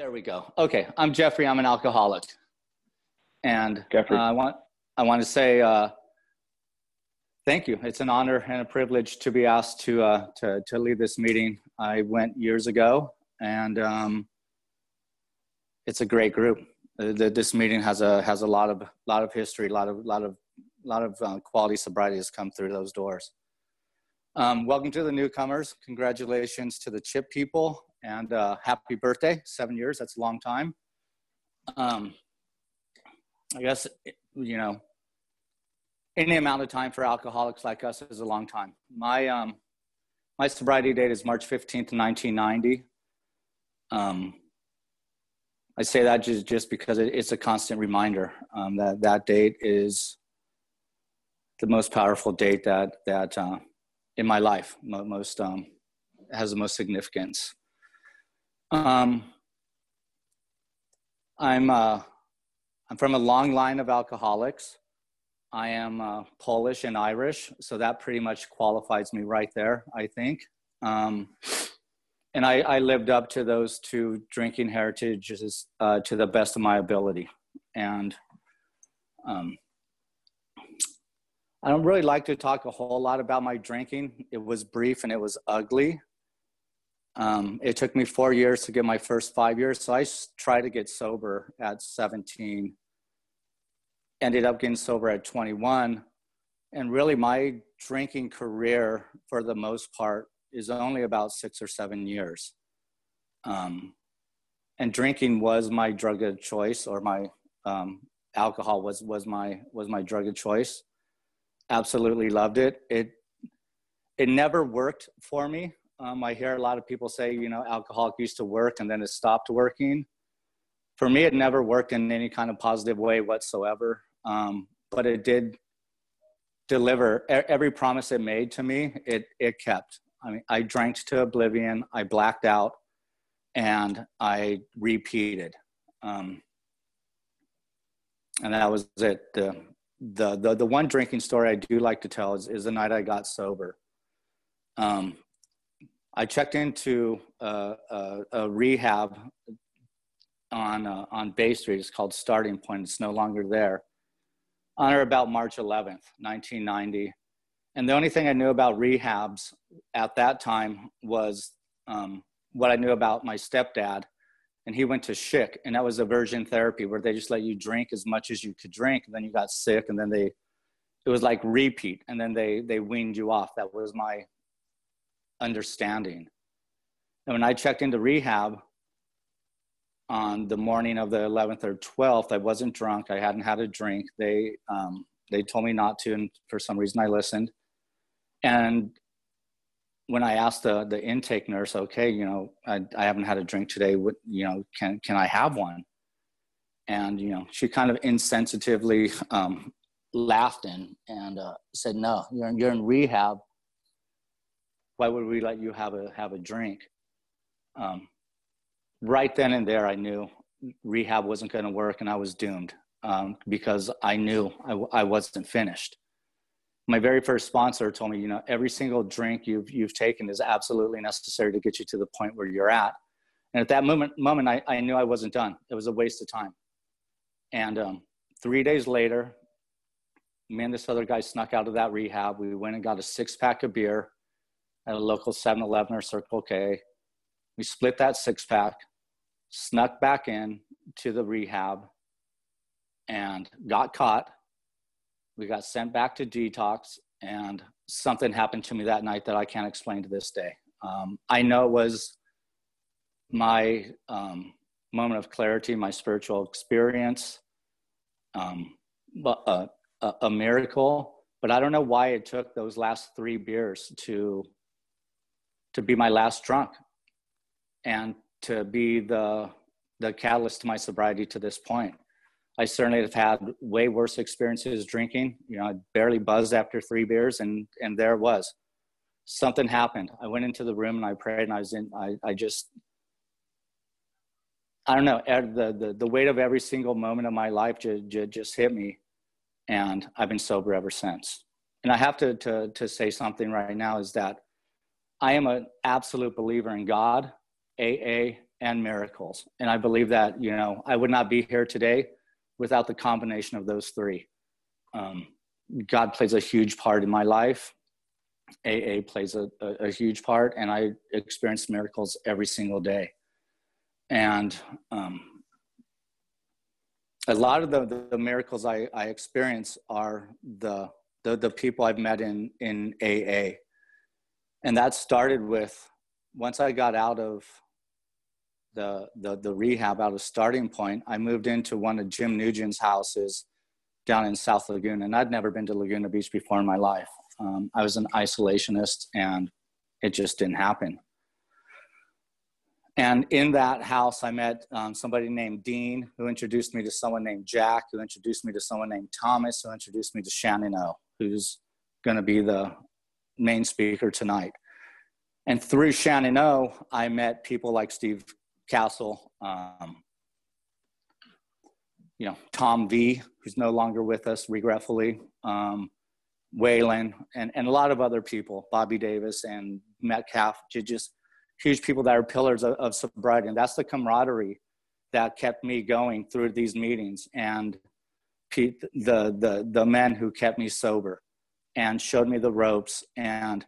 There we go. Okay, I'm Jeffrey. I'm an alcoholic, and Jeffrey. uh, I want I want to say uh, thank you. It's an honor and a privilege to be asked to uh, to to lead this meeting. I went years ago, and um, it's a great group. Uh, the, this meeting has a has a lot of lot of history, a lot of lot of lot of uh, quality sobriety has come through those doors. Um, welcome to the newcomers. Congratulations to the Chip people and uh, happy birthday. Seven years, that's a long time. Um, I guess, you know, any amount of time for alcoholics like us is a long time. My, um, my sobriety date is March 15th, 1990. Um, I say that just, just because it, it's a constant reminder um, that that date is the most powerful date that, that uh, in my life most um, has the most significance. Um, I'm uh, I'm from a long line of alcoholics. I am uh, Polish and Irish, so that pretty much qualifies me right there. I think, um, and I, I, lived up to those two drinking heritages uh, to the best of my ability, and um, I don't really like to talk a whole lot about my drinking. It was brief and it was ugly. Um, it took me four years to get my first five years. So I tried to get sober at 17, ended up getting sober at 21. And really, my drinking career, for the most part, is only about six or seven years. Um, and drinking was my drug of choice, or my um, alcohol was was my was my drug of choice absolutely loved it. It it never worked for me. Um, I hear a lot of people say, you know, alcoholic used to work and then it stopped working. For me, it never worked in any kind of positive way whatsoever. Um, but it did deliver every promise it made to me. It it kept. I mean, I drank to oblivion. I blacked out, and I repeated. Um, and that was it. The the, the the one drinking story I do like to tell is, is the night I got sober. Um, I checked into a, a, a rehab on uh, on Bay Street. It's called Starting Point. It's no longer there. On or about March 11th, 1990. And the only thing I knew about rehabs at that time was um, what I knew about my stepdad and he went to Schick, and that was aversion therapy where they just let you drink as much as you could drink, and then you got sick, and then they, it was like repeat, and then they they weaned you off. That was my understanding. And when I checked into rehab on the morning of the 11th or 12th, I wasn't drunk. I hadn't had a drink. They um, they told me not to, and for some reason I listened. And when I asked the the intake nurse, okay, you know, I, I haven't had a drink today. What, you know, can can I have one? And you know, she kind of insensitively um, laughed and and uh, said, "No, you're in, you're in rehab. Why would we let you have a have a drink?" Um, right then and there, I knew rehab wasn't going to work, and I was doomed um, because I knew I, I wasn't finished my very first sponsor told me, you know, every single drink you've you've taken is absolutely necessary to get you to the point where you're at. And at that moment, moment I, I knew I wasn't done. It was a waste of time. And um, three days later, me and this other guy snuck out of that rehab. We went and got a six pack of beer at a local 7 Eleven or Circle K. We split that six pack, snuck back in to the rehab, and got caught we got sent back to detox, and something happened to me that night that I can't explain to this day. Um, I know it was my um, moment of clarity, my spiritual experience, um, but uh, a, a miracle. But I don't know why it took those last three beers to to be my last drunk, and to be the the catalyst to my sobriety to this point. I certainly have had way worse experiences drinking. You know, I barely buzzed after three beers, and and there it was. Something happened. I went into the room and I prayed, and I was in. I I just. I don't know. The, the, the weight of every single moment of my life just, just hit me, and I've been sober ever since. And I have to, to, to say something right now is that I am an absolute believer in God, AA, and miracles. And I believe that, you know, I would not be here today without the combination of those three. Um, God plays a huge part in my life. AA plays a, a, a, huge part, and I experience miracles every single day. And um, a lot of the, the miracles I, I experience are the, the, the people I've met in, in AA. And that started with once I got out of the, the, the rehab, out of starting point, I moved into one of Jim Nugent's houses down in South Laguna. And I'd never been to Laguna Beach before in my life. Um, I was an isolationist and it just didn't happen. And in that house, I met um, somebody named Dean, who introduced me to someone named Jack, who introduced me to someone named Thomas, who introduced me to Shannon O, who's going to be the main speaker tonight. And through Shannon O, I met people like Steve Castle, um, you know, Tom V, who's no longer with us, regretfully, um, Waylon, and, and a lot of other people, Bobby Davis and Metcalf, just huge people that are pillars of, of sobriety. And that's the camaraderie that kept me going through these meetings and Pete, the, the, the men who kept me sober and showed me the ropes and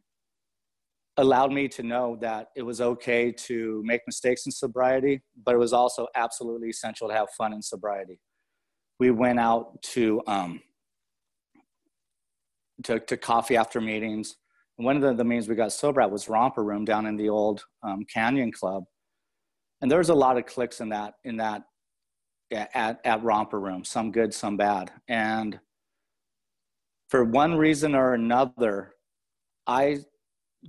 allowed me to know that it was okay to make mistakes in sobriety, but it was also absolutely essential to have fun in sobriety. We went out to, um, to, to coffee after meetings. One of the, the means we got sober at was Romper Room down in the old um, Canyon Club, and there was a lot of clicks in that in that at at Romper Room, some good, some bad, and for one reason or another, I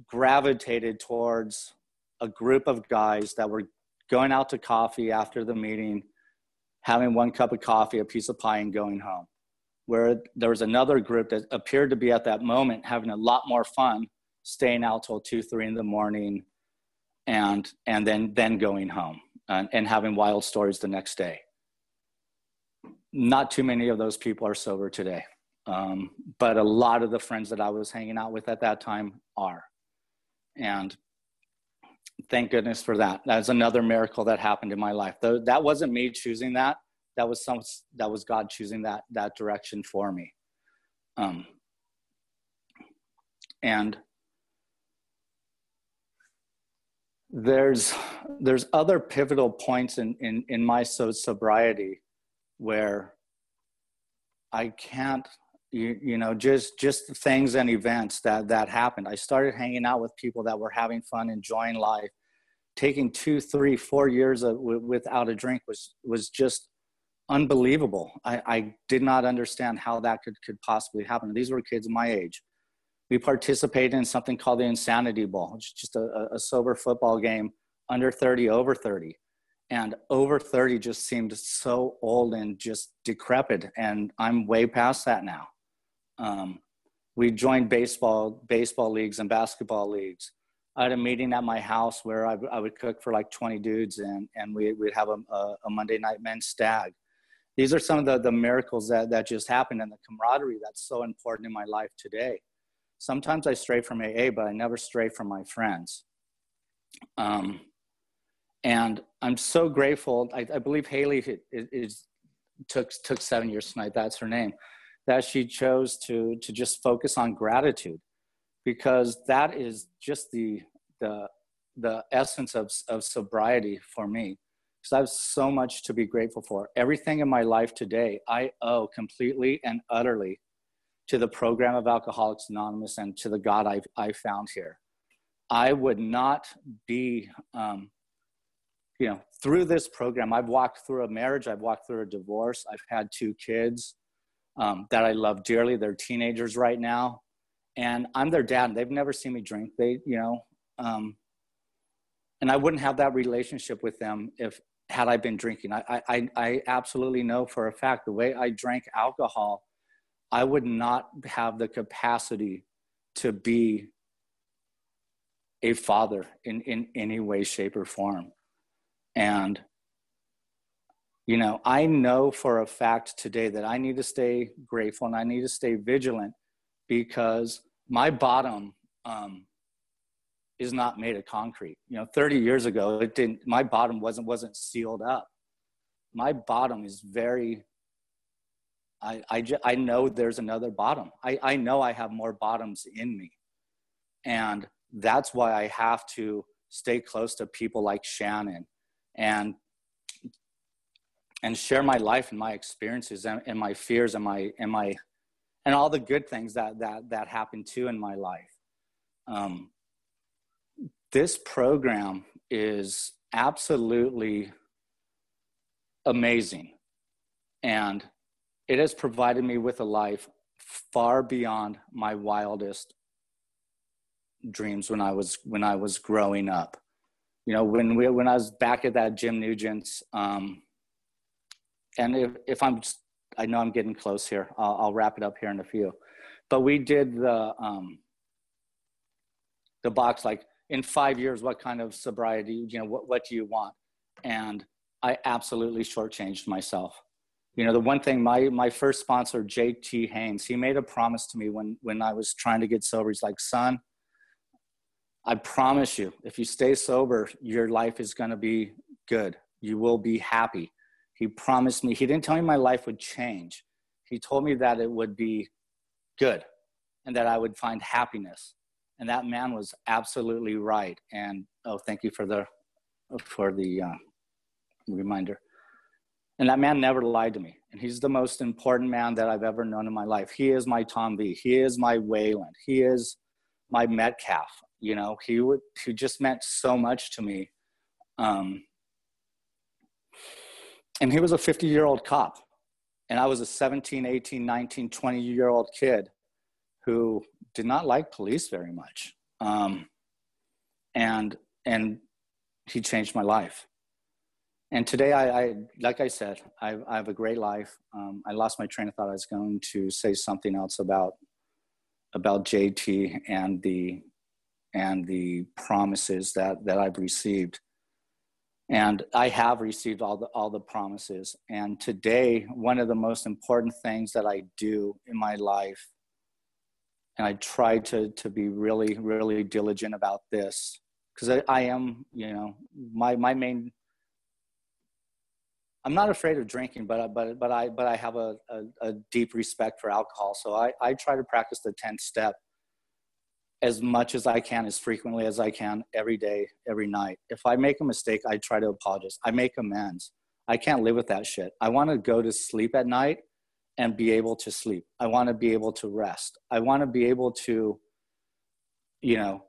gravitated towards a group of guys that were going out to coffee after the meeting, having one cup of coffee, a piece of pie, and going home. Where there was another group that appeared to be at that moment having a lot more fun staying out till two three in the morning and and then then going home and, and having wild stories the next day. Not too many of those people are sober today um, but a lot of the friends that i was hanging out with at that time are and thank goodness for that. That's another miracle that happened in my life. Though that wasn't me choosing that. That was some that was God choosing that that direction for me. Um, and there's there's other pivotal points in in, in my so sobriety where I can't you, you know just just things and events that that happened. I started hanging out with people that were having fun, enjoying life. Taking two, three, four years of, without a drink was was just unbelievable. I, I did not understand how that could, could possibly happen. These were kids my age. We participated in something called the Insanity Bowl, which is just a, a sober football game, under 30, over 30. And over 30 just seemed so old and just decrepit. And I'm way past that now. Um, we joined baseball, baseball leagues and basketball leagues. I had a meeting at my house where I, I would cook for like 20 dudes and, and we, we'd have a, a, Monday night men's stag these are some of the, the miracles that, that just happened and the camaraderie that's so important in my life today. Sometimes I stray from AA, but I never stray from my friends. Um, and I'm so grateful. I, I believe Haley is, is, took, took seven years tonight, that's her name, that she chose to, to just focus on gratitude because that is just the, the, the essence of, of sobriety for me because I have so much to be grateful for. Everything in my life today, I owe completely and utterly to the program of Alcoholics Anonymous and to the God I've, I found here. I would not be, um, you know, through this program. I've walked through a marriage, I've walked through a divorce, I've had two kids um, that I love dearly. They're teenagers right now, and I'm their dad. They've never seen me drink. They, you know, um, and I wouldn't have that relationship with them if had I been drinking. I, I, I absolutely know for a fact the way I drank alcohol, I would not have the capacity to be a father in, in any way, shape, or form. And, you know, I know for a fact today that I need to stay grateful and I need to stay vigilant because my bottom um, is not made of concrete. You know, 30 years ago, it didn't, my bottom wasn't, wasn't sealed up. My bottom is very, I, I, I know there's another bottom. I, I know I have more bottoms in me. And that's why I have to stay close to people like Shannon and and share my life and my experiences and, and my fears and my and my and all the good things that that that happened too in my life. Um, this program is absolutely amazing, and it has provided me with a life far beyond my wildest dreams when I was when I was growing up. You know, when we when I was back at that Jim Nugent's, um, and if if I'm I know I'm getting close here. I'll, I'll, wrap it up here in a few. But we did the um, the box like in five years, what kind of sobriety? You know, what what do you want? And I absolutely shortchanged myself. You know, the one thing my my first sponsor, J.T. Haynes, he made a promise to me when when I was trying to get sober. He's like, son, I promise you, if you stay sober, your life is going to be good. You will be happy he promised me, he didn't tell me my life would change. He told me that it would be good and that I would find happiness. And that man was absolutely right. And oh, thank you for the, for the uh, reminder. And that man never lied to me. And he's the most important man that I've ever known in my life. He is my Tom V. He is my Wayland. He is my Metcalf. You know, he would, he just meant so much to me. Um, and he was a 50 year old cop. And i was a 17 18 19 20 year old kid who did not like police very much. Um, and and he changed my life. And today I, I like i said I, I, have a great life. Um, i lost my train of thought. I was going to say something else about about jt and the and the promises that that i've received and i have received all the all the promises. And today one of the most important things that i do in my life and i try to to be really really diligent about this because I, I, am you know my my main i'm not afraid of drinking but but but i but i have a, a, a deep respect for alcohol. So i i try to practice the 10th step as much as I can, as frequently as I can, every day, every night. If I make a mistake, I try to apologize. I make amends. I can't live with that shit. I want to go to sleep at night and be able to sleep. I want to be able to rest. I want to be able to, you know,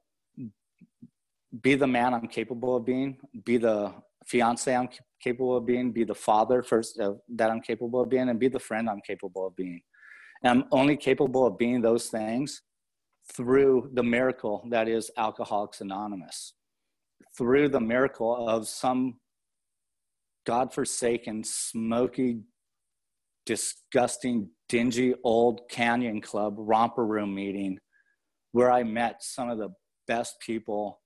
be the man I'm capable of being, be the fiance I'm capable of being, be the father first uh, that I'm capable of being, and be the friend I'm capable of being. And I'm only capable of being those things through the miracle that is Alcoholics Anonymous, through the miracle of some godforsaken, smoky, disgusting, dingy old canyon club romper room meeting where I met some of the best people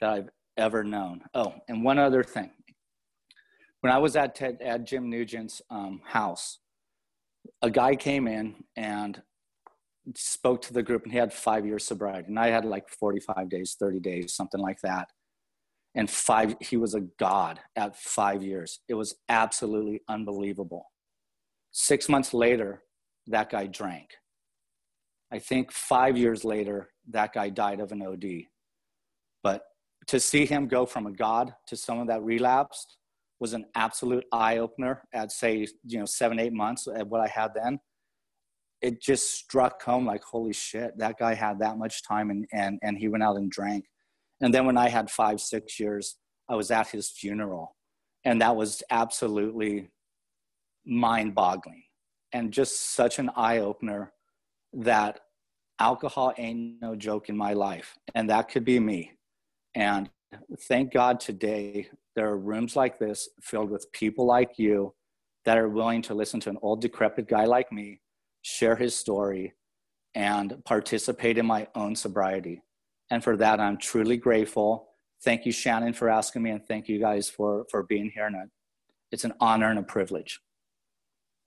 that I've ever known. Oh, and one other thing. When I was at, Ted, at Jim Nugent's um, house, a guy came in and spoke to the group and he had five years sobriety. And i had like 45 days 30 days something like that. And five he was a god at five years. It was absolutely unbelievable. Six months later that guy drank. I think five years later that guy died of an od but to see him go from a god to someone that relapsed was an absolute eye-opener at say you know seven eight months at what i had then it just struck home like holy shit that guy had that much time and and and he went out and drank. And then when i had five six years i was at his funeral. And that was absolutely mind boggling and just such an eye opener that alcohol ain't no joke in my life. And that could be me. And thank god today there are rooms like this filled with people like you that are willing to listen to an old decrepit guy like me share his story, and participate in my own sobriety. And for that, I'm truly grateful. Thank you, Shannon, for asking me, and thank you guys for, for being here. And it's an honor and a privilege.